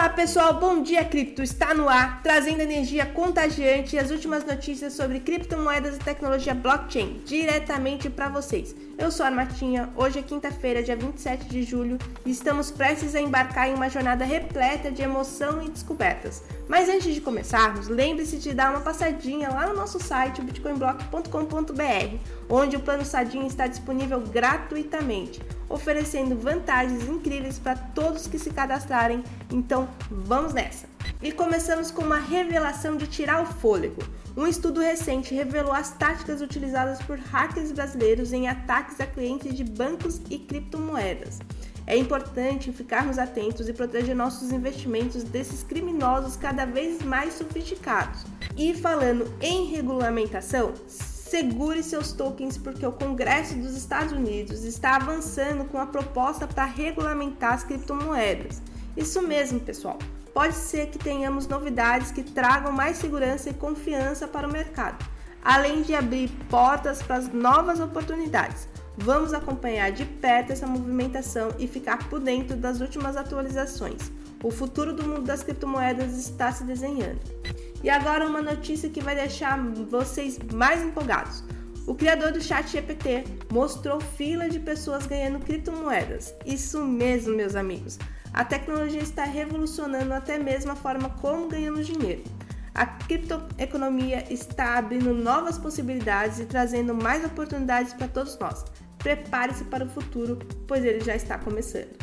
Olá pessoal, bom dia cripto está no ar, trazendo energia contagiante e as últimas notícias sobre criptomoedas e tecnologia blockchain diretamente para vocês. Eu sou a Martinha, hoje é quinta-feira, dia 27 de julho, e estamos prestes a embarcar em uma jornada repleta de emoção e descobertas. Mas antes de começarmos, lembre-se de dar uma passadinha lá no nosso site, bitcoinblock.com.br, onde o plano Sadinha está disponível gratuitamente, oferecendo vantagens incríveis para todos que se cadastrarem. Então, vamos nessa! E começamos com uma revelação de tirar o fôlego. Um estudo recente revelou as táticas utilizadas por hackers brasileiros em ataques a clientes de bancos e criptomoedas. É importante ficarmos atentos e proteger nossos investimentos desses criminosos cada vez mais sofisticados. E falando em regulamentação, segure seus tokens porque o Congresso dos Estados Unidos está avançando com a proposta para regulamentar as criptomoedas. Isso mesmo, pessoal pode ser que tenhamos novidades que tragam mais segurança e confiança para o mercado, além de abrir portas para as novas oportunidades. Vamos acompanhar de perto essa movimentação e ficar por dentro das últimas atualizações. O futuro do mundo das criptomoedas está se desenhando. E agora uma notícia que vai deixar vocês mais empolgados. O criador do chat GPT mostrou fila de pessoas ganhando criptomoedas. Isso mesmo, meus amigos. A tecnologia está revolucionando até mesmo a forma como ganhamos dinheiro. A criptoeconomia está abrindo novas possibilidades e trazendo mais oportunidades para todos nós. Prepare-se para o futuro, pois ele já está começando.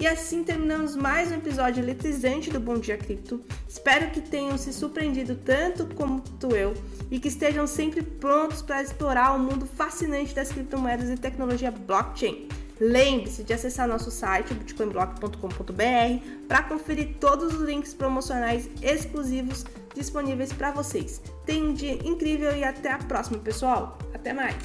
E assim terminamos mais um episódio eletrizante do Bom Dia Cripto. Espero que tenham se surpreendido tanto quanto eu e que estejam sempre prontos para explorar o mundo fascinante das criptomoedas e tecnologia blockchain. Lembre-se de acessar nosso site, bitcoinblock.com.br, para conferir todos os links promocionais exclusivos disponíveis para vocês. Tenha um dia incrível e até a próxima, pessoal. Até mais!